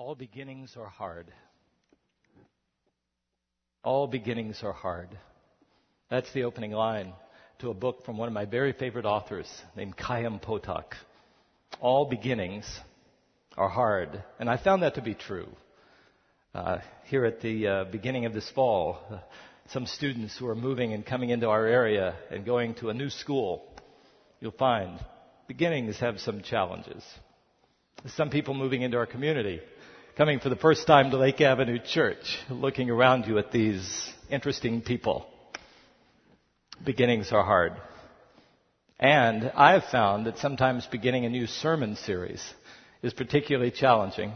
All beginnings are hard. All beginnings are hard. That's the opening line to a book from one of my very favorite authors named Chaim Potok. All beginnings are hard. And I found that to be true. Uh, here at the uh, beginning of this fall, uh, some students who are moving and coming into our area and going to a new school, you'll find beginnings have some challenges. Some people moving into our community coming for the first time to Lake Avenue Church, looking around you at these interesting people. Beginnings are hard. And I have found that sometimes beginning a new sermon series is particularly challenging.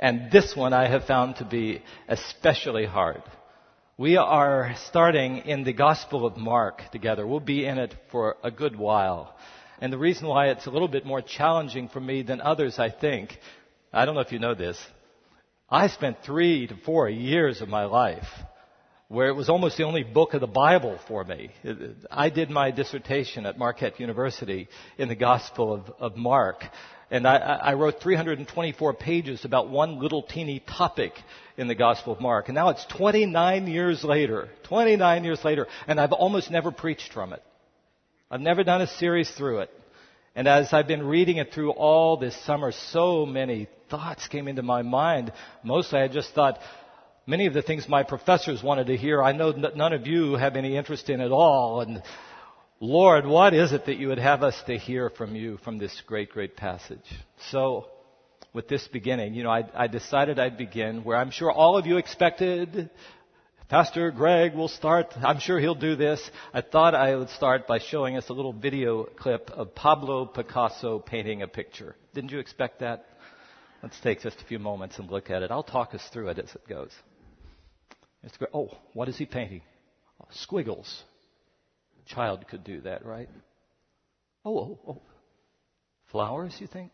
And this one I have found to be especially hard. We are starting in the Gospel of Mark together. We'll be in it for a good while. And the reason why it's a little bit more challenging for me than others, I think, I don't know if you know this, I spent three to four years of my life where it was almost the only book of the Bible for me. I did my dissertation at Marquette University in the Gospel of, of Mark. And I, I, wrote 324 pages about one little teeny topic in the Gospel of Mark. And now it's 29 years later, 29 years later, and I've almost never preached from it. I've never done a series through it. And as I've been reading it through all this summer, so many thoughts came into my mind. Mostly I just thought, many of the things my professors wanted to hear, I know none of you have any interest in at all. And Lord, what is it that you would have us to hear from you from this great, great passage? So, with this beginning, you know, I, I decided I'd begin where I'm sure all of you expected Pastor Greg will start. I'm sure he'll do this. I thought I would start by showing us a little video clip of Pablo Picasso painting a picture. Didn't you expect that? Let's take just a few moments and look at it. I'll talk us through it as it goes. oh, what is he painting? Squiggles. A child could do that, right? Oh, oh, oh. Flowers, you think?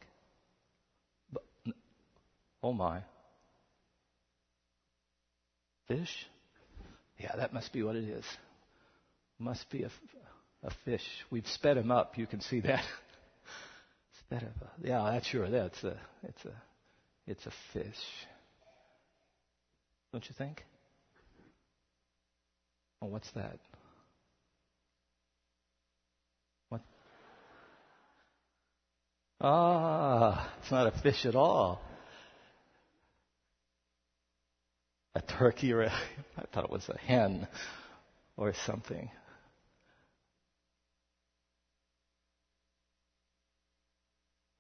Oh my. Fish? Yeah, that must be what it is. Must be a, a fish. We've sped him up. You can see that. sped up. Yeah, that's sure. That's a. It's a. It's a fish. Don't you think? Oh, what's that? What? Ah, it's not a fish at all. A turkey or a, I thought it was a hen or something.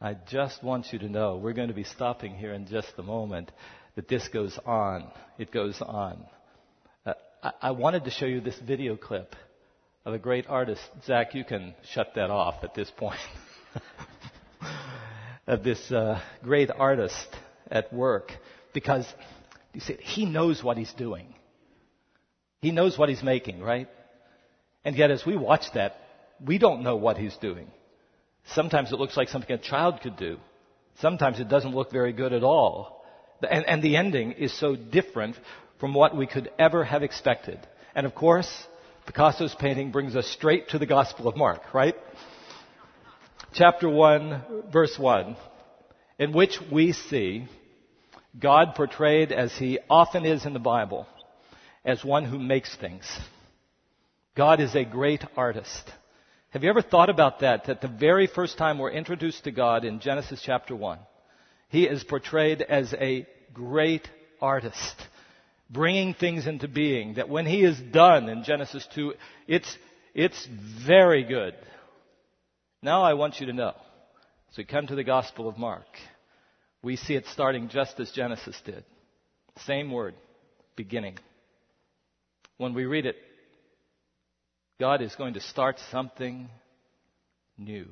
I just want you to know, we're going to be stopping here in just a moment, that this goes on. It goes on. Uh, I, I wanted to show you this video clip of a great artist. Zach, you can shut that off at this point. of this uh, great artist at work because you see, he knows what he's doing. He knows what he's making, right? And yet as we watch that, we don't know what he's doing. Sometimes it looks like something a child could do. Sometimes it doesn't look very good at all. And, and the ending is so different from what we could ever have expected. And of course, Picasso's painting brings us straight to the Gospel of Mark, right? Chapter 1, verse 1, in which we see God portrayed as he often is in the Bible, as one who makes things. God is a great artist. Have you ever thought about that? That the very first time we're introduced to God in Genesis chapter 1, He is portrayed as a great artist, bringing things into being. That when He is done in Genesis 2, it's, it's very good. Now I want you to know. So we come to the Gospel of Mark. We see it starting just as Genesis did. Same word, beginning. When we read it, God is going to start something new.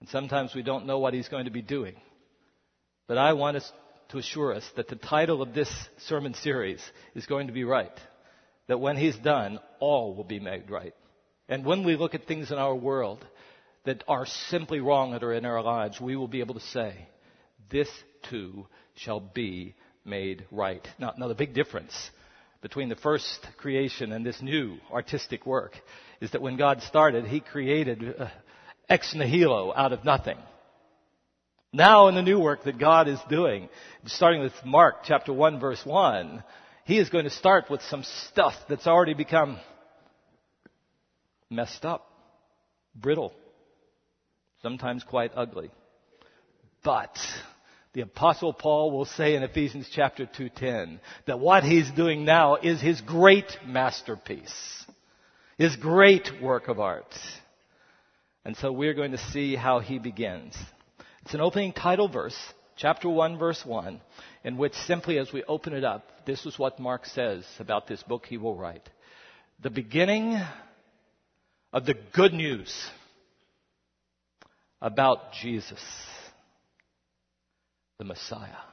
And sometimes we don't know what He's going to be doing. But I want us to assure us that the title of this sermon series is going to be right. That when He's done, all will be made right. And when we look at things in our world that are simply wrong that are in our lives, we will be able to say, this too shall be made right. Now, now the big difference between the first creation and this new artistic work is that when God started, He created uh, ex nihilo out of nothing. Now in the new work that God is doing, starting with Mark chapter 1 verse 1, he is going to start with some stuff that's already become messed up, brittle, sometimes quite ugly. But the apostle Paul will say in Ephesians chapter 2:10 that what he's doing now is his great masterpiece. His great work of art. And so we're going to see how he begins. It's an opening title verse, chapter 1 verse 1, in which simply as we open it up, this is what Mark says about this book he will write. The beginning of the good news about Jesus, the Messiah,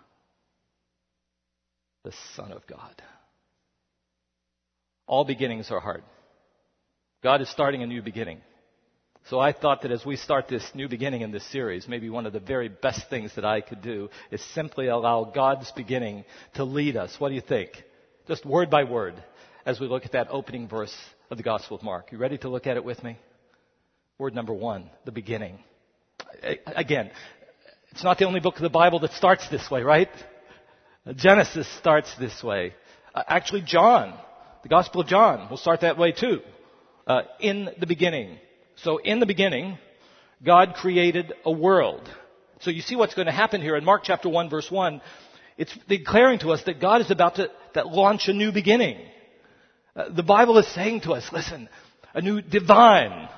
the Son of God. All beginnings are hard. God is starting a new beginning. So I thought that as we start this new beginning in this series, maybe one of the very best things that I could do is simply allow God's beginning to lead us. What do you think? Just word by word as we look at that opening verse of the Gospel of Mark. You ready to look at it with me? Word number one, the beginning. Again, it's not the only book of the Bible that starts this way, right? Genesis starts this way. Uh, actually, John, the Gospel of John, will start that way too. Uh, in the beginning. So in the beginning, God created a world. So you see what's going to happen here in Mark chapter 1 verse 1. It's declaring to us that God is about to that launch a new beginning. Uh, the Bible is saying to us, listen, a new divine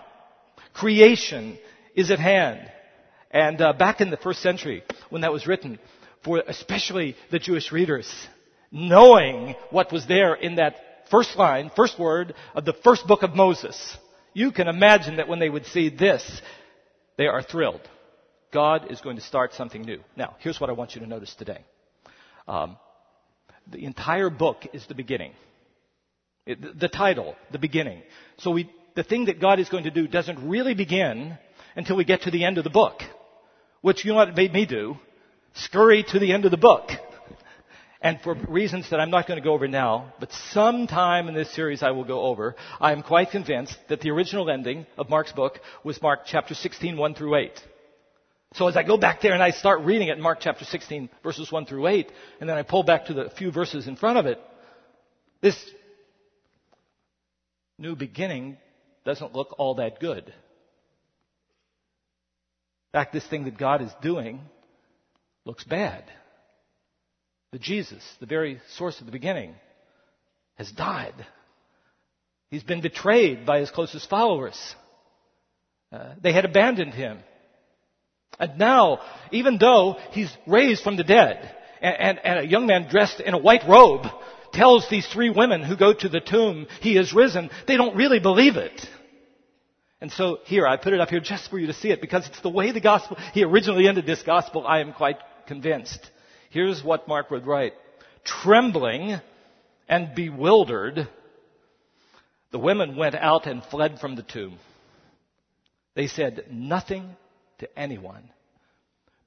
creation is at hand. And uh, back in the first century, when that was written, for especially the Jewish readers, knowing what was there in that first line, first word of the first book of Moses, you can imagine that when they would see this, they are thrilled. God is going to start something new. Now, here's what I want you to notice today. Um, the entire book is the beginning. It, the title, the beginning. So we, the thing that God is going to do doesn't really begin until we get to the end of the book. Which you know what made me do? Scurry to the end of the book. And for reasons that I'm not going to go over now, but sometime in this series I will go over, I am quite convinced that the original ending of Mark's book was Mark chapter 16, 1 through 8. So as I go back there and I start reading it in Mark chapter 16, verses 1 through 8, and then I pull back to the few verses in front of it, this new beginning doesn't look all that good. In fact, this thing that God is doing looks bad. The Jesus, the very source of the beginning, has died. He's been betrayed by his closest followers. Uh, they had abandoned him. And now, even though he's raised from the dead, and, and, and, a young man dressed in a white robe tells these three women who go to the tomb he is risen, they don't really believe it. And so here, I put it up here just for you to see it because it's the way the gospel, he originally ended this gospel, I am quite convinced. Here's what Mark would write. Trembling and bewildered, the women went out and fled from the tomb. They said nothing to anyone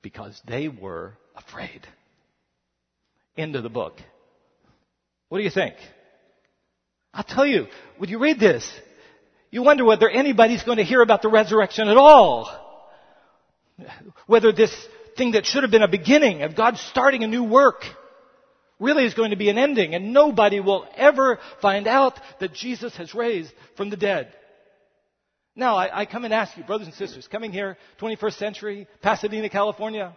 because they were afraid. End of the book. What do you think? I'll tell you, when you read this, you wonder whether anybody's going to hear about the resurrection at all. Whether this thing that should have been a beginning of God starting a new work really is going to be an ending and nobody will ever find out that Jesus has raised from the dead. Now, I, I come and ask you, brothers and sisters, coming here, 21st century, Pasadena, California,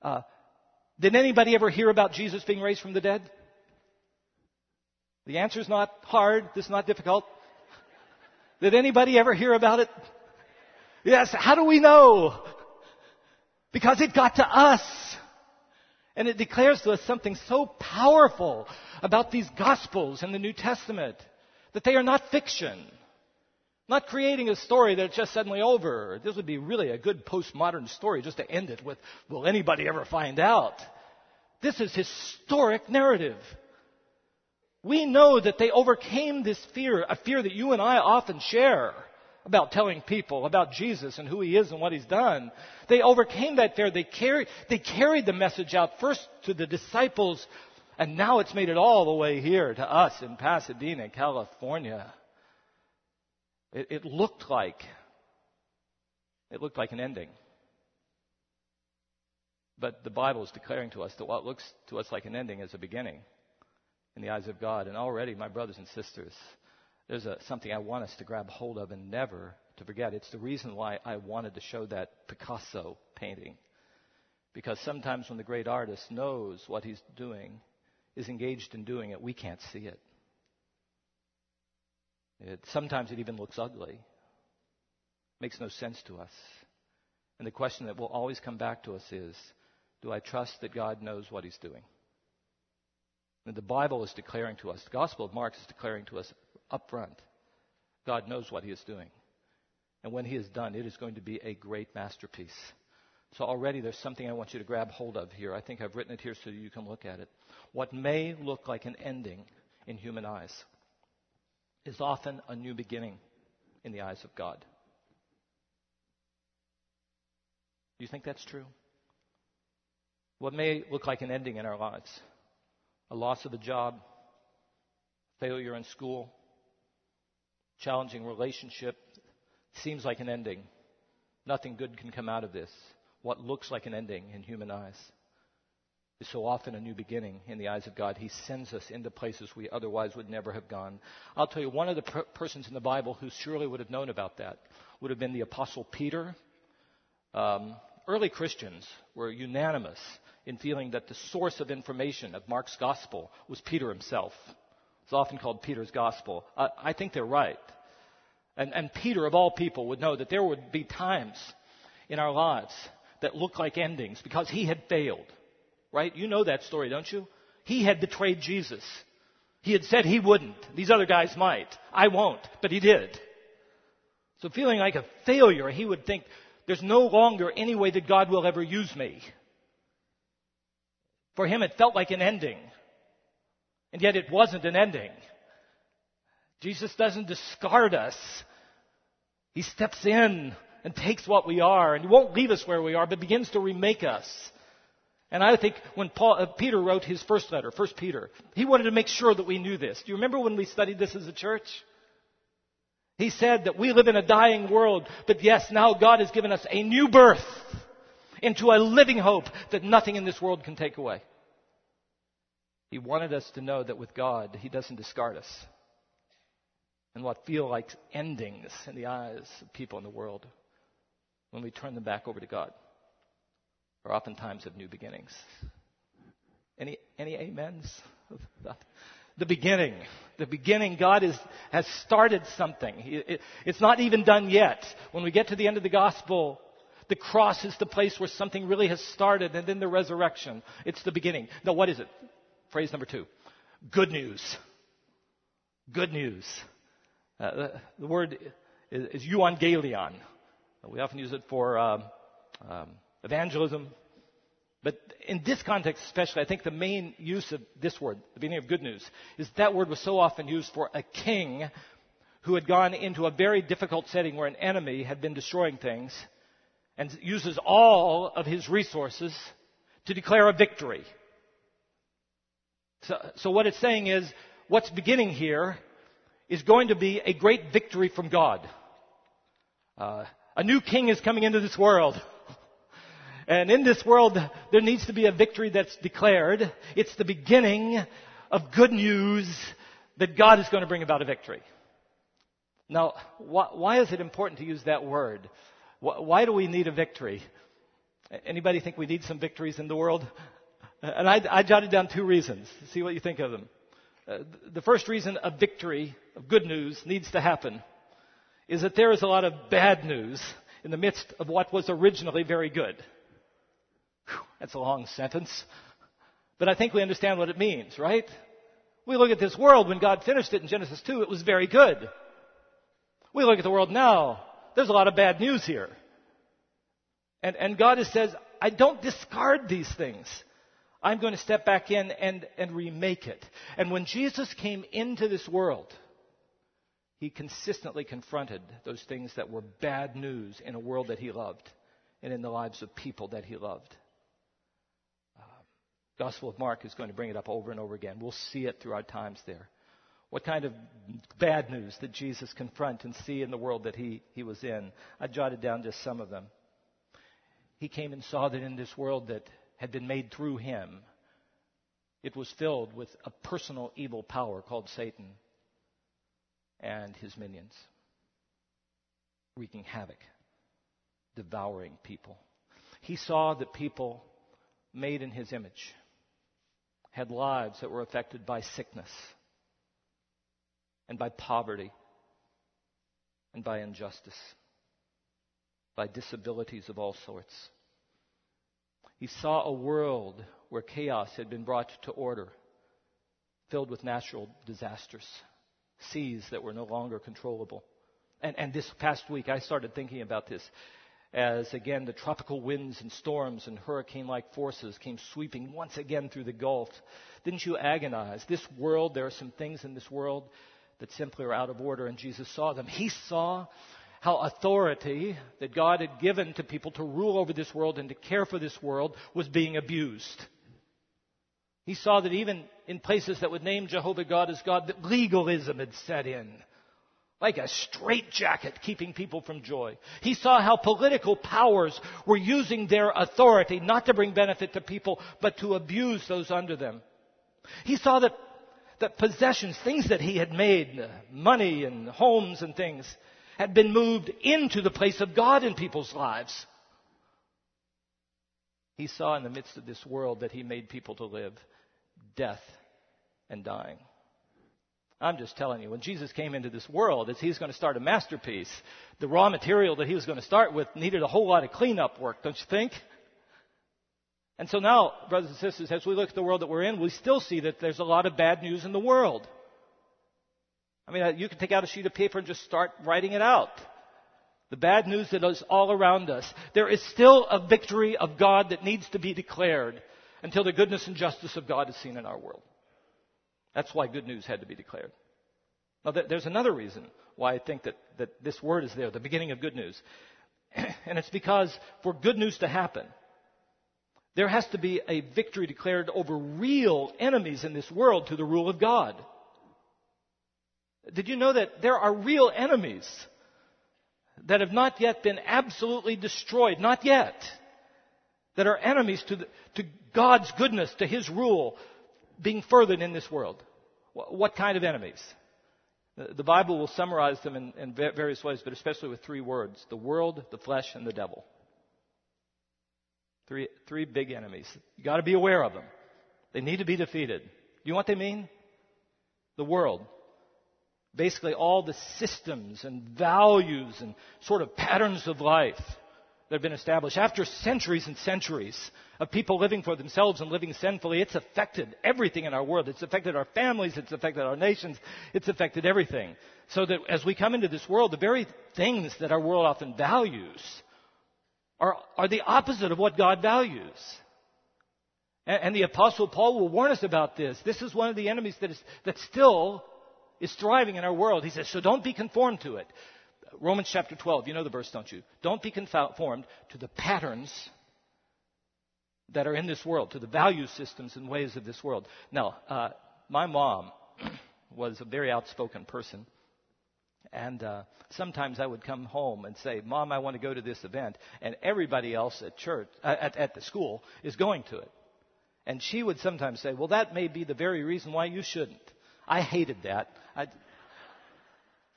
uh, did anybody ever hear about Jesus being raised from the dead? The answer is not hard. This is not difficult. Did anybody ever hear about it? Yes. How do we know? Because it got to us. And it declares to us something so powerful about these Gospels in the New Testament that they are not fiction. Not creating a story that's just suddenly over. This would be really a good postmodern story just to end it with, will anybody ever find out? This is historic narrative. We know that they overcame this fear, a fear that you and I often share about telling people about Jesus and who he is and what he's done. They overcame that fear. They carried, they carried the message out first to the disciples, and now it's made it all the way here to us in Pasadena, California. It, it looked like, it looked like an ending. But the Bible is declaring to us that what looks to us like an ending is a beginning in the eyes of God. And already, my brothers and sisters, there's a, something I want us to grab hold of and never to forget. It's the reason why I wanted to show that Picasso painting. Because sometimes when the great artist knows what he's doing, is engaged in doing it, we can't see it. it sometimes it even looks ugly. Makes no sense to us. And the question that will always come back to us is do I trust that God knows what he's doing? And the Bible is declaring to us, the Gospel of Mark is declaring to us up front, God knows what he is doing. And when he is done, it is going to be a great masterpiece. So already there's something I want you to grab hold of here. I think I've written it here so you can look at it. What may look like an ending in human eyes is often a new beginning in the eyes of God. Do you think that's true? What may look like an ending in our lives a loss of a job, failure in school, challenging relationship seems like an ending. Nothing good can come out of this. What looks like an ending in human eyes is so often a new beginning in the eyes of God. He sends us into places we otherwise would never have gone. I'll tell you, one of the per- persons in the Bible who surely would have known about that would have been the Apostle Peter. Um, early Christians were unanimous in feeling that the source of information of Mark's gospel was Peter himself. It's often called Peter's gospel. I, I think they're right. And, and Peter, of all people, would know that there would be times in our lives that look like endings because he had failed. Right? You know that story, don't you? He had betrayed Jesus. He had said he wouldn't. These other guys might. I won't. But he did. So feeling like a failure, he would think, there's no longer any way that God will ever use me. For him, it felt like an ending. And yet it wasn't an ending. Jesus doesn't discard us. He steps in and takes what we are, and he won't leave us where we are, but begins to remake us. And I think when Paul, uh, Peter wrote his first letter, First Peter, he wanted to make sure that we knew this. Do you remember when we studied this as a church? He said that we live in a dying world, but yes, now God has given us a new birth into a living hope that nothing in this world can take away. He wanted us to know that with God, He doesn't discard us. And what feel like endings in the eyes of people in the world when we turn them back over to God are oftentimes of new beginnings. Any, any amens? The beginning. The beginning, God is, has started something. It, it's not even done yet. When we get to the end of the gospel, the cross is the place where something really has started, and then the resurrection. It's the beginning. Now, what is it? Phrase number two good news. Good news. Uh, the, the, word is, is euangelion. We often use it for um, um, evangelism. But in this context, especially, I think the main use of this word, the beginning of good news, is that word was so often used for a king who had gone into a very difficult setting where an enemy had been destroying things and uses all of his resources to declare a victory. So, so what it's saying is, what's beginning here is going to be a great victory from God. Uh, a new king is coming into this world. And in this world, there needs to be a victory that's declared. It's the beginning of good news that God is going to bring about a victory. Now, why is it important to use that word? Why do we need a victory? Anybody think we need some victories in the world? And I, I jotted down two reasons. See what you think of them. Uh, the first reason a victory of good news needs to happen is that there is a lot of bad news in the midst of what was originally very good. Whew, that's a long sentence. But I think we understand what it means, right? We look at this world when God finished it in Genesis 2, it was very good. We look at the world now, there's a lot of bad news here. And, and God says, I don't discard these things. I'm going to step back in and, and remake it. And when Jesus came into this world, he consistently confronted those things that were bad news in a world that he loved and in the lives of people that he loved. Uh, Gospel of Mark is going to bring it up over and over again. We'll see it through our times there. What kind of bad news did Jesus confront and see in the world that he, he was in? I jotted down just some of them. He came and saw that in this world that had been made through him, it was filled with a personal evil power called Satan and his minions, wreaking havoc, devouring people. He saw that people made in his image had lives that were affected by sickness and by poverty and by injustice, by disabilities of all sorts. He saw a world where chaos had been brought to order, filled with natural disasters, seas that were no longer controllable. And, and this past week, I started thinking about this as again the tropical winds and storms and hurricane like forces came sweeping once again through the Gulf. Didn't you agonize? This world, there are some things in this world that simply are out of order, and Jesus saw them. He saw how authority that God had given to people to rule over this world and to care for this world was being abused. He saw that even in places that would name Jehovah God as God, that legalism had set in like a straitjacket keeping people from joy. He saw how political powers were using their authority not to bring benefit to people, but to abuse those under them. He saw that, that possessions, things that he had made, uh, money and homes and things, had been moved into the place of God in people's lives. He saw in the midst of this world that he made people to live death and dying. I'm just telling you, when Jesus came into this world, as he's going to start a masterpiece, the raw material that he was going to start with needed a whole lot of cleanup work, don't you think? And so now, brothers and sisters, as we look at the world that we're in, we still see that there's a lot of bad news in the world. I mean, uh, you can take out a sheet of paper and just start writing it out. The bad news that is all around us. There is still a victory of God that needs to be declared until the goodness and justice of God is seen in our world. That's why good news had to be declared. Now, there's another reason why I think that, that this word is there, the beginning of good news. And it's because for good news to happen, there has to be a victory declared over real enemies in this world to the rule of God. Did you know that there are real enemies that have not yet been absolutely destroyed? Not yet. That are enemies to, the, to God's goodness, to His rule, being furthered in this world. What kind of enemies? The Bible will summarize them in, in, various ways, but especially with three words the world, the flesh, and the devil. Three, three big enemies. You've got to be aware of them. They need to be defeated. You know what they mean? The world. Basically, all the systems and values and sort of patterns of life that have been established after centuries and centuries of people living for themselves and living sinfully. It's affected everything in our world. It's affected our families. It's affected our nations. It's affected everything. So that as we come into this world, the very things that our world often values are, are the opposite of what God values. And, and the apostle Paul will warn us about this. This is one of the enemies that is, that still is thriving in our world. He says, so don't be conformed to it. Romans chapter 12, you know the verse, don't you? Don't be conformed to the patterns that are in this world, to the value systems and ways of this world. Now, uh, my mom was a very outspoken person. And uh, sometimes I would come home and say, Mom, I want to go to this event. And everybody else at church, uh, at, at the school, is going to it. And she would sometimes say, Well, that may be the very reason why you shouldn't. I hated that. I,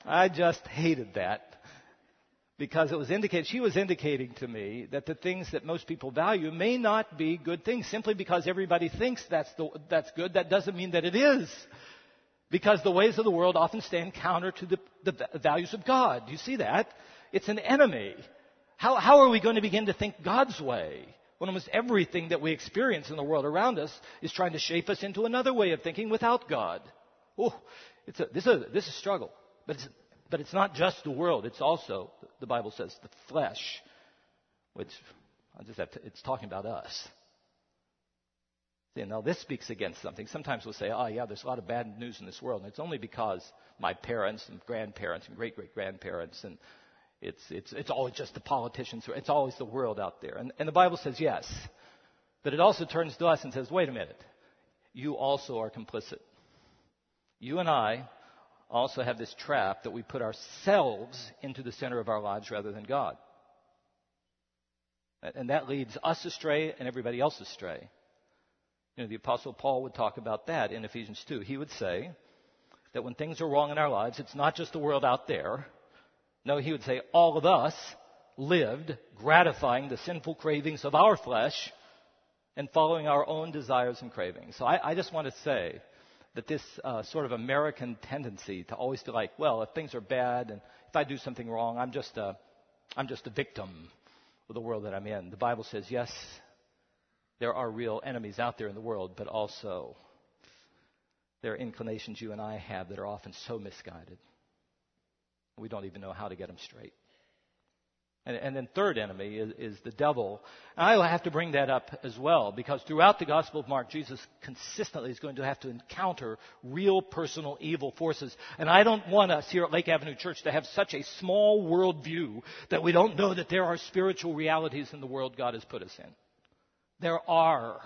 I just hated that because it was indicated, she was indicating to me that the things that most people value may not be good things simply because everybody thinks that's, the, that's good. That doesn't mean that it is. Because the ways of the world often stand counter to the, the values of God. Do you see that? It's an enemy. How, how are we going to begin to think God's way when almost everything that we experience in the world around us is trying to shape us into another way of thinking without God? Oh, it's a, this, is a, this is a struggle. But it's, but it's not just the world, it's also, the Bible says, the flesh, which I'll just have to, it's talking about us. See, now this speaks against something. Sometimes we'll say, oh yeah, there's a lot of bad news in this world, and it's only because my parents and grandparents and great great grandparents and it's, it's, it's always just the politicians, it's always the world out there. And, and the Bible says yes. But it also turns to us and says, wait a minute, you also are complicit. You and I also have this trap that we put ourselves into the center of our lives rather than God. And that leads us astray and everybody else astray. You know, the Apostle Paul would talk about that in Ephesians 2. He would say that when things are wrong in our lives, it's not just the world out there. No, he would say all of us lived gratifying the sinful cravings of our flesh and following our own desires and cravings. So I, I just want to say that this uh, sort of American tendency to always feel like, well, if things are bad and if I do something wrong, I'm just a, I'm just a victim of the world that I'm in. The Bible says, yes, there are real enemies out there in the world, but also there are inclinations you and I have that are often so misguided. We don't even know how to get them straight. And, and then third enemy is, is the devil. And I have to bring that up as well because throughout the Gospel of Mark, Jesus consistently is going to have to encounter real personal evil forces. And I don't want us here at Lake Avenue Church to have such a small worldview that we don't know that there are spiritual realities in the world God has put us in. There are.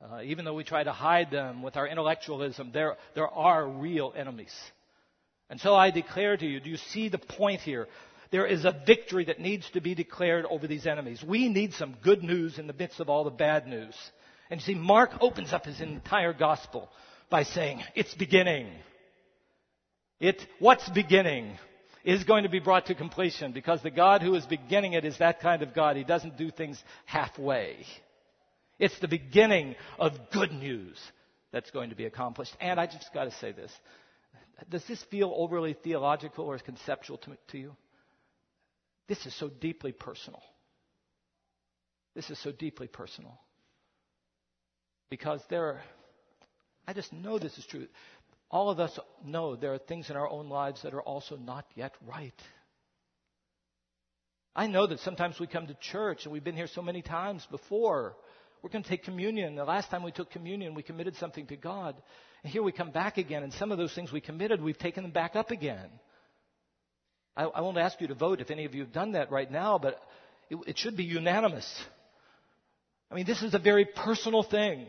Uh, even though we try to hide them with our intellectualism, there, there are real enemies. And so I declare to you, do you see the point here? There is a victory that needs to be declared over these enemies. We need some good news in the midst of all the bad news. And you see, Mark opens up his entire gospel by saying, it's beginning. It, what's beginning is going to be brought to completion because the God who is beginning it is that kind of God. He doesn't do things halfway. It's the beginning of good news that's going to be accomplished. And I just got to say this. Does this feel overly theological or conceptual to, to you? This is so deeply personal. This is so deeply personal. Because there are, I just know this is true. All of us know there are things in our own lives that are also not yet right. I know that sometimes we come to church, and we've been here so many times before. We're going to take communion. The last time we took communion, we committed something to God. And here we come back again, and some of those things we committed, we've taken them back up again. I, I won't ask you to vote if any of you have done that right now, but it, it should be unanimous. I mean, this is a very personal thing.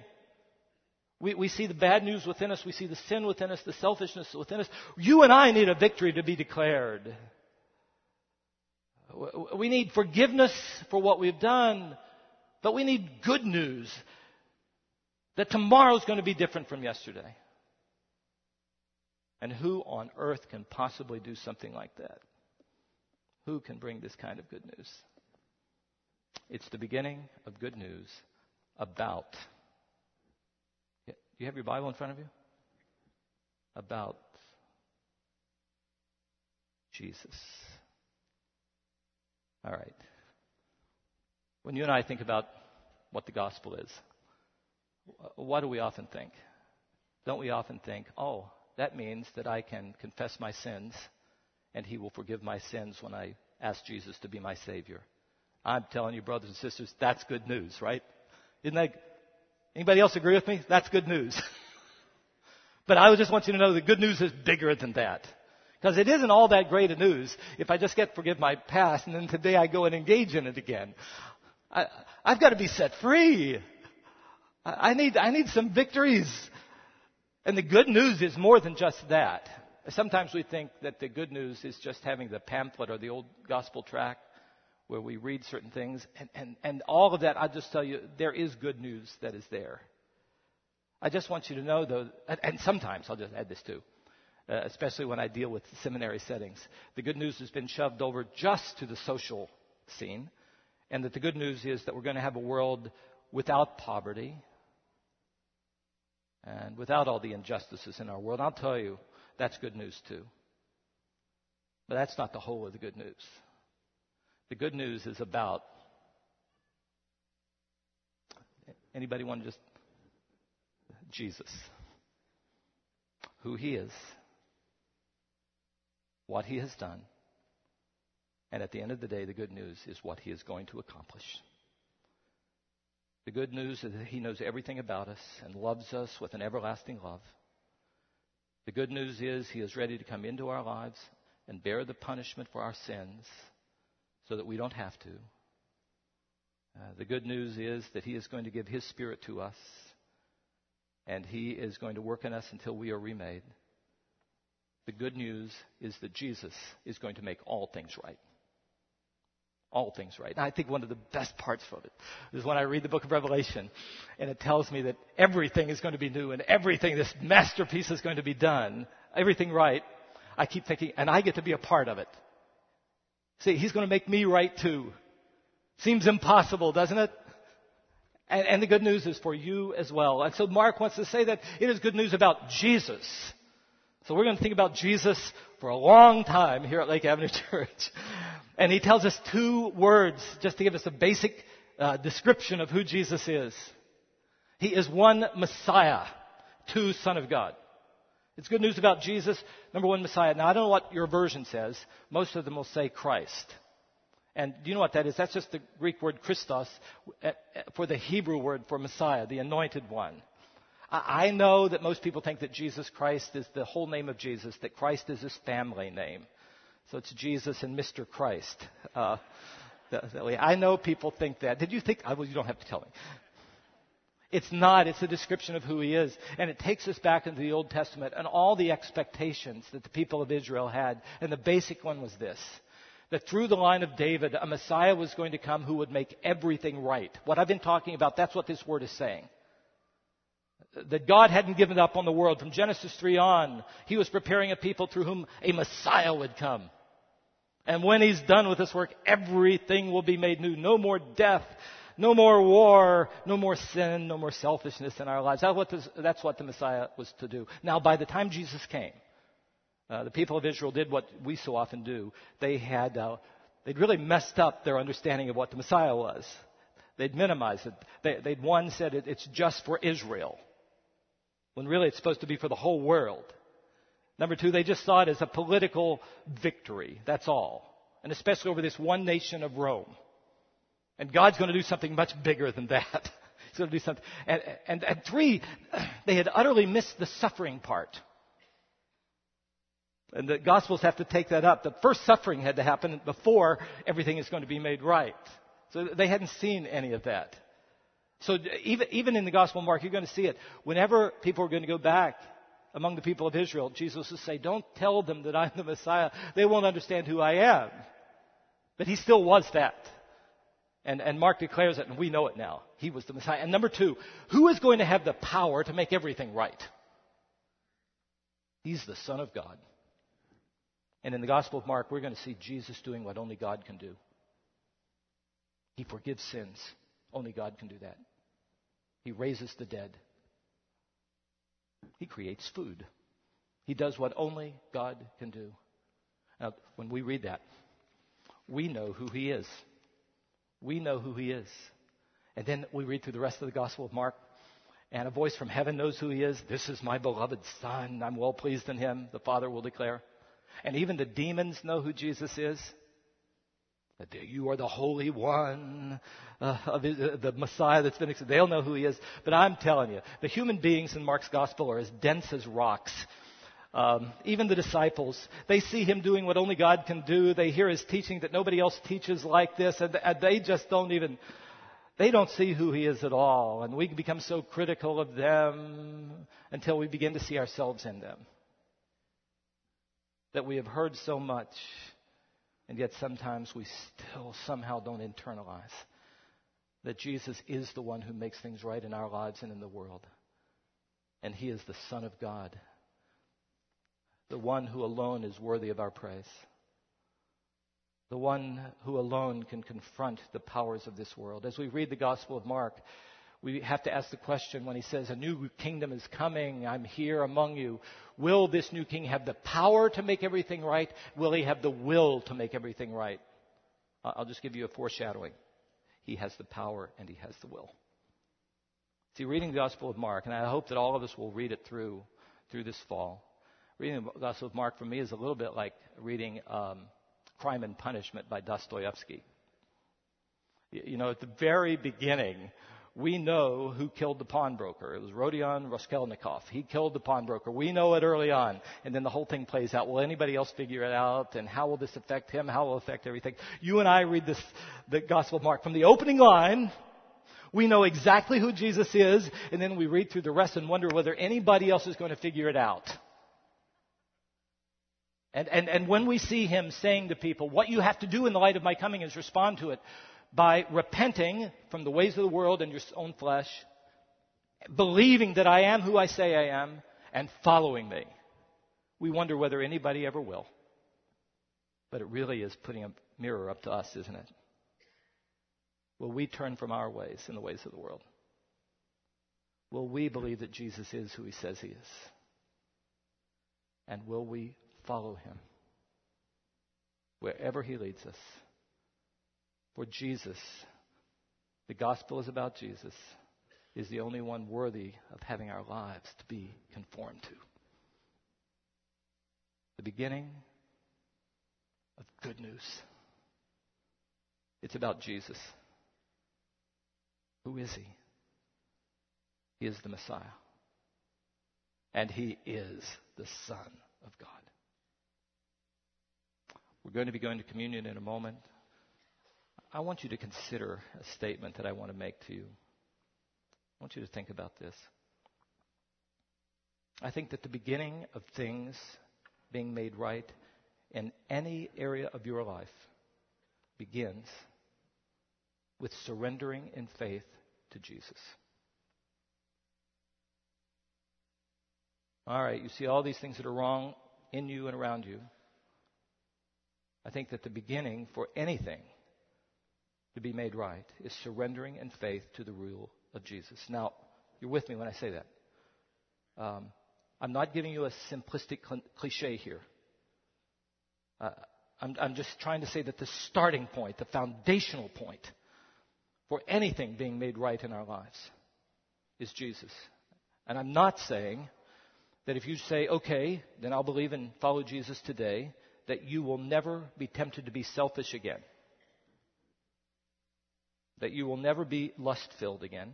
We, we see the bad news within us. We see the sin within us, the selfishness within us. You and I need a victory to be declared. We need forgiveness for what we've done, but we need good news that tomorrow is going to be different from yesterday. And who on earth can possibly do something like that? Who can bring this kind of good news? It's the beginning of good news about. Do you have your Bible in front of you? About Jesus. All right. When you and I think about what the gospel is, what do we often think? Don't we often think, oh, that means that I can confess my sins and He will forgive my sins when I ask Jesus to be my Savior. I'm telling you, brothers and sisters, that's good news, right? Isn't that, anybody else agree with me? That's good news. but I just want you to know the good news is bigger than that. Because it isn't all that great a news if I just get forgive my past and then today I go and engage in it again. I, I've got to be set free. I, I need, I need some victories. And the good news is more than just that. Sometimes we think that the good news is just having the pamphlet or the old gospel tract where we read certain things. And, and, and all of that, I'll just tell you, there is good news that is there. I just want you to know, though, and sometimes, I'll just add this too, uh, especially when I deal with seminary settings, the good news has been shoved over just to the social scene, and that the good news is that we're going to have a world without poverty and without all the injustices in our world. I'll tell you, that's good news too. But that's not the whole of the good news. The good news is about anybody want to just Jesus. Who he is, what he has done, and at the end of the day, the good news is what he is going to accomplish. The good news is that he knows everything about us and loves us with an everlasting love. The good news is He is ready to come into our lives and bear the punishment for our sins so that we don't have to. Uh, the good news is that He is going to give His Spirit to us and He is going to work in us until we are remade. The good news is that Jesus is going to make all things right. all things right. And I think one of the best parts of it is when I read the book of Revelation and it tells me that everything is going to be new and everything, this masterpiece is going to be done, everything right. I keep thinking, and I get to be a part of it. See, he's going to make me right too. Seems impossible, doesn't it? And, and the good news is for you as well. And so Mark wants to say that it is good news about Jesus. So we're going to think about Jesus for a long time here at Lake Avenue Church. And he tells us two words just to give us a basic uh, description of who Jesus is. He is one Messiah, two Son of God. It's good news about Jesus. Number one, Messiah. Now, I don't know what your version says. Most of them will say Christ. And do you know what that is? That's just the Greek word Christos uh, uh, for the Hebrew word for Messiah, the anointed one. I know that most people think that Jesus Christ is the whole name of Jesus, that Christ is his family name. So it's Jesus and Mr. Christ. Uh, I know people think that. Did you think? Well, you don't have to tell me. It's not. It's a description of who he is. And it takes us back into the Old Testament and all the expectations that the people of Israel had. And the basic one was this. That through the line of David, a Messiah was going to come who would make everything right. What I've been talking about, that's what this word is saying that God hadn't given up on the world. From Genesis 3 on, He was preparing a people through whom a Messiah would come. And when He's done with this work, everything will be made new. No more death, no more war, no more sin, no more selfishness in our lives. That's what, the Messiah was to do. Now, by the time Jesus came, uh, the people of Israel did what we so often do. They had, uh, they'd really messed up their understanding of what the Messiah was. They'd minimized it. They, they'd one said it, it's just for Israel when really it's supposed to be for the whole world. Number two, they just saw it as a political victory. That's all. And especially over this one nation of Rome. And God's going to do something much bigger than that. He's going to do something. And, and, and three, they had utterly missed the suffering part. And the Gospels have to take that up. The first suffering had to happen before everything is going to be made right. So they hadn't seen any of that. So even, even in the Gospel of Mark, you're going to see it. Whenever people are going to go back among the people of Israel, Jesus will say, don't tell them that I'm the Messiah. They won't understand who I am. But he still was that. And, and Mark declares it, and we know it now. He was the Messiah. And number two, who is going to have the power to make everything right? He's the Son of God. And in the Gospel of Mark, we're going to see Jesus doing what only God can do. He forgives sins. Only God can do that. He raises the dead. He creates food. He does what only God can do. Now, when we read that, we know who He is. We know who He is. And then we read through the rest of the Gospel of Mark, and a voice from heaven knows who He is. This is my beloved Son. I'm well pleased in Him, the Father will declare. And even the demons know who Jesus is. You are the Holy One, uh, of his, uh, the Messiah that's been. They'll know who he is. But I'm telling you, the human beings in Mark's gospel are as dense as rocks. Um, even the disciples, they see him doing what only God can do. They hear his teaching that nobody else teaches like this, and, and they just don't even. They don't see who he is at all, and we become so critical of them until we begin to see ourselves in them. That we have heard so much and yet sometimes we still somehow don't internalize that Jesus is the one who makes things right in our lives and in the world. And He is the Son of God, the one who alone is worthy of our praise, the one who alone can confront the powers of this world. As we read the Gospel of Mark, we have to ask the question when he says, A new kingdom is coming, I'm here among you. Will this new king have the power to make everything right? Will he have the will to make everything right? I'll just give you a foreshadowing. He has the power and he has the will. See, reading the Gospel of Mark, and I hope that all of us will read it through through this fall. Reading the Gospel of Mark for me is a little bit like reading um, Crime and Punishment by Dostoevsky. You know, at the very beginning, we know who killed the pawnbroker. It was Rodion Raskolnikov. He killed the pawnbroker. We know it early on. And then the whole thing plays out. Will anybody else figure it out? And how will this affect him? How will it affect everything? You and I read this, the Gospel of Mark from the opening line. We know exactly who Jesus is. And then we read through the rest and wonder whether anybody else is going to figure it out. And, and, and when we see him saying to people, what you have to do in the light of my coming is respond to it by repenting from the ways of the world and your own flesh, believing that I am who I say I am, and following me. We wonder whether anybody ever will. But it really is putting a mirror up to us, isn't it? Will we turn from our ways and the ways of the world? Will we believe that Jesus is who he says he is? And will we follow him wherever he leads us? For Jesus, the gospel is about Jesus, is the only one worthy of having our lives to be conformed to. The beginning of good news. It's about Jesus. Who is he? He is the Messiah. And he is the Son of God. We're going to be going to communion in a moment. I want you to consider a statement that I want to make to you. I want you to think about this. I think that the beginning of things being made right in any area of your life begins with surrendering in faith to Jesus. All right, you see all these things that are wrong in you and around you. I think that the beginning for anything to be made right is surrendering in faith to the rule of Jesus. Now, you're with me when I say that. Um, I'm not giving you a simplistic cliche here. Uh, I'm, I'm just trying to say that the starting point, the foundational point for anything being made right in our lives is Jesus. And I'm not saying that if you say, okay, then I'll believe and follow Jesus today, that you will never be tempted to be selfish again that you will never be lust filled again,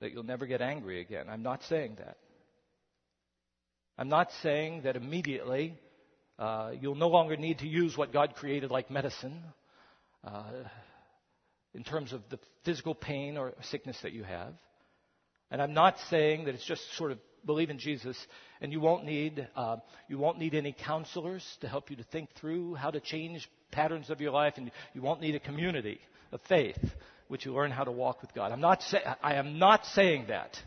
that you'll never get angry again. I'm not saying that. I'm not saying that immediately uh, you'll no longer need to use what God created like medicine uh, in terms of the physical pain or sickness that you have. And I'm not saying that it's just sort of believe in Jesus and you won't need uh, you won't need any counselors to help you to think through how to change patterns of your life, and you won't need a community of faith which you learn how to walk with God. I'm not say, I am not saying that.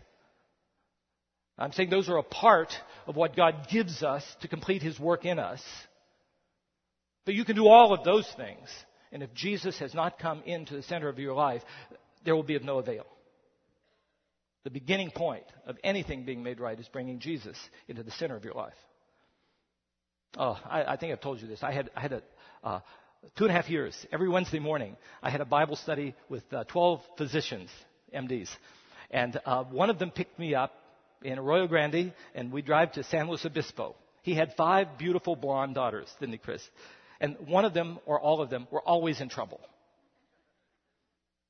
I'm saying those are a part of what God gives us to complete His work in us. But you can do all of those things. And if Jesus has not come into the center of your life, there will be of no avail. The beginning point of anything being made right is bringing Jesus into the center of your life. Oh, I, I think I've told you this. I had, I had a, uh, two and a half years, every Wednesday morning, I had a Bible study with uh, 12 physicians, MDs. And uh, one of them picked me up in Arroyo Grande, and we drive to San Luis Obispo. He had five beautiful blonde daughters, didn't he, Chris? And one of them, or all of them, were always in trouble.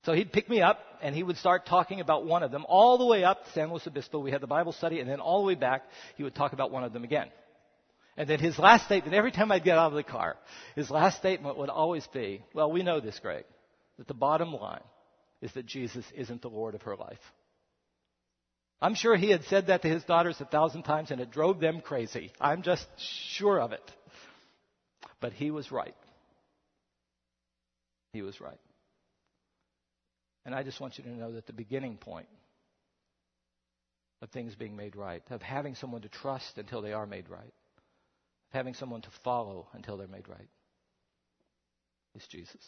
So he'd pick me up, and he would start talking about one of them, all the way up to San Luis Obispo. We had the Bible study, and then all the way back, he would talk about one of them again. And then his last statement, every time I'd get out of the car, his last statement would always be, well, we know this, Greg, that the bottom line is that Jesus isn't the Lord of her life. I'm sure he had said that to his daughters a thousand times and it drove them crazy. I'm just sure of it. But he was right. He was right. And I just want you to know that the beginning point of things being made right, of having someone to trust until they are made right, of having someone to follow until they're made right is Jesus.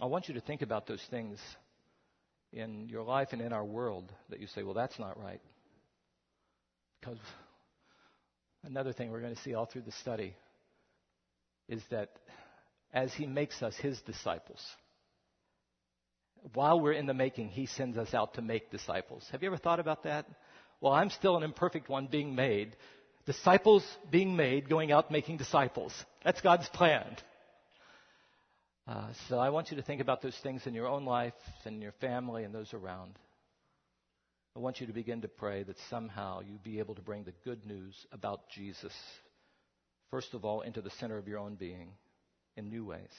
I want you to think about those things in your life and in our world that you say, well, that's not right. Because another thing we're going to see all through the study is that as He makes us His disciples, while we're in the making, He sends us out to make disciples. Have you ever thought about that? Well, I'm still an imperfect one being made, disciples being made, going out making disciples. That's God's plan. Uh, so I want you to think about those things in your own life and your family and those around. I want you to begin to pray that somehow you be able to bring the good news about Jesus, first of all, into the center of your own being in new ways.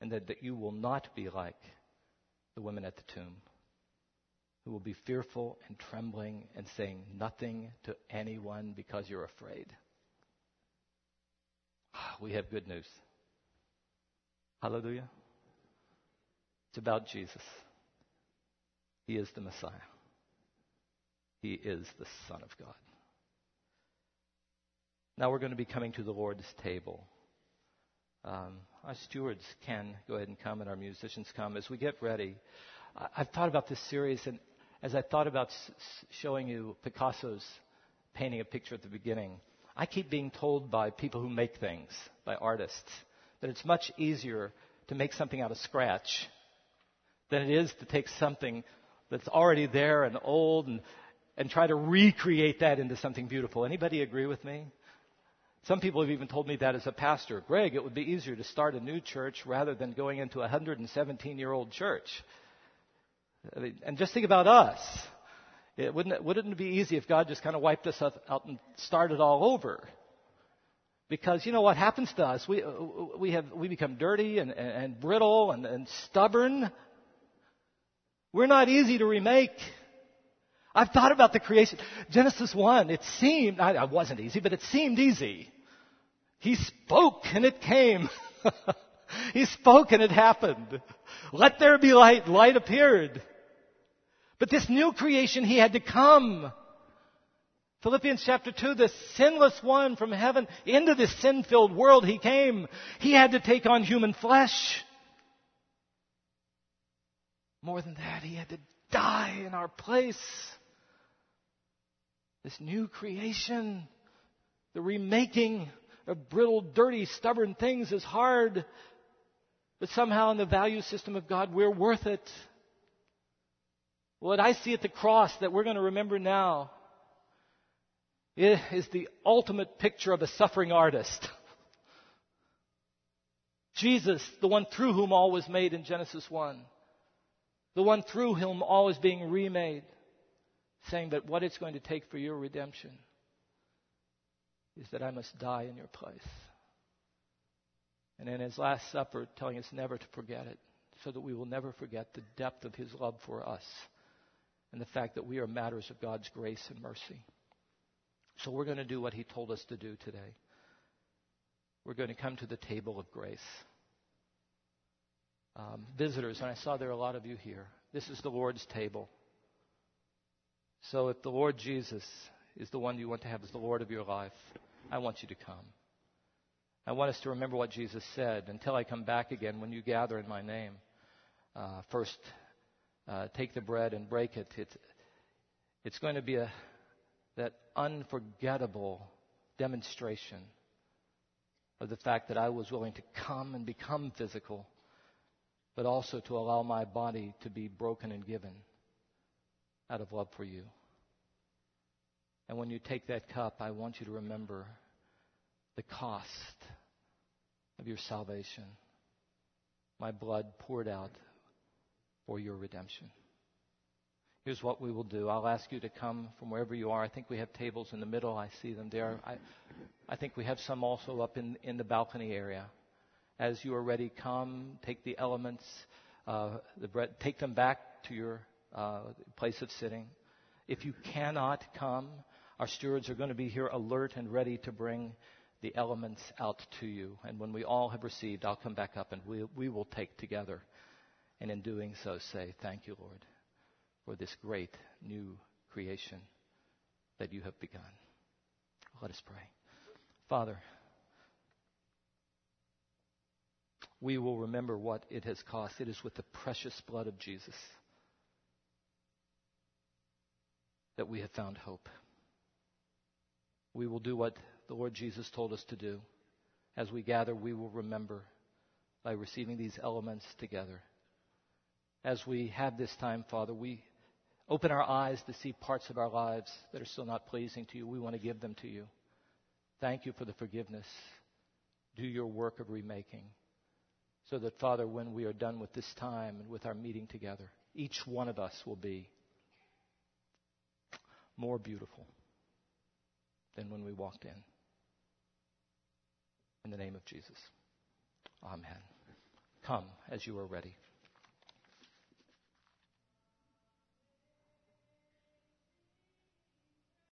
And that, that you will not be like the women at the tomb, who will be fearful and trembling and saying nothing to anyone because you're afraid. Ah, we have good news. Hallelujah. It's about Jesus. He is the Messiah. He is the Son of God. Now we're going to be coming to the Lord's table. Um, our stewards can go ahead and come, and our musicians come. As we get ready, I've thought about this series, and as I thought about showing you Picasso's painting a picture at the beginning, I keep being told by people who make things, by artists, that it's much easier to make something out of scratch than it is to take something that's already there and old and, and try to recreate that into something beautiful. Anybody agree with me? Some people have even told me that as a pastor. Greg, it would be easier to start a new church rather than going into a 117 year old church. And just think about us. It wouldn't, it wouldn't it be easy if God just kind of wiped us out and started all over? Because you know what happens to us? We, we, have, we become dirty and, and brittle and, and stubborn. We're not easy to remake. I've thought about the creation. Genesis 1, it seemed—I wasn't easy, but it seemed easy. He spoke and it came. he spoke and it happened. Let there be light. Light appeared. But this new creation, he had to come. Philippians chapter 2, the sinless one from heaven into this sin filled world, he came. He had to take on human flesh. More than that, he had to die in our place. This new creation, the remaking of brittle, dirty, stubborn things is hard. But somehow in the value system of God, we're worth it. What I see at the cross that we're going to remember now is the ultimate picture of a suffering artist. Jesus, the one through whom all was made in Genesis 1. The one through whom all is being remade. Saying that what it's going to take for your redemption is that I must die in your place. And in his Last Supper, telling us never to forget it, so that we will never forget the depth of his love for us and the fact that we are matters of God's grace and mercy. So we're going to do what He told us to do today. We're going to come to the table of grace. Um, visitors, and I saw there are a lot of you here. This is the Lord's table. So if the Lord Jesus is the one you want to have as the Lord of your life, I want you to come. I want us to remember what Jesus said until I come back again when you gather in my name. Uh, first, uh, take the bread and break it. It's, it's going to be a, that unforgettable demonstration of the fact that I was willing to come and become physical, but also to allow my body to be broken and given out of love for you. And when you take that cup, I want you to remember the cost of your salvation. My blood poured out for your redemption. Here's what we will do. I'll ask you to come from wherever you are. I think we have tables in the middle. I see them there. I, I think we have some also up in, in the balcony area. As you are ready, come, take the elements, uh, the bread, take them back to your uh, place of sitting. If you cannot come, our stewards are going to be here alert and ready to bring the elements out to you. And when we all have received, I'll come back up and we, we will take together and in doing so, say, Thank you, Lord, for this great new creation that you have begun. Let us pray. Father, we will remember what it has cost. It is with the precious blood of Jesus that we have found hope. We will do what the Lord Jesus told us to do. As we gather, we will remember by receiving these elements together as we have this time, Father, we open our eyes to see parts of our lives that are still not pleasing to you. We want to give them to you. Thank you for the forgiveness. Do your work of remaking. So that, Father, when we are done with this time and with our meeting together, each one of us will be more beautiful than when we walked in. In the name of Jesus. Amen. Come as you are ready.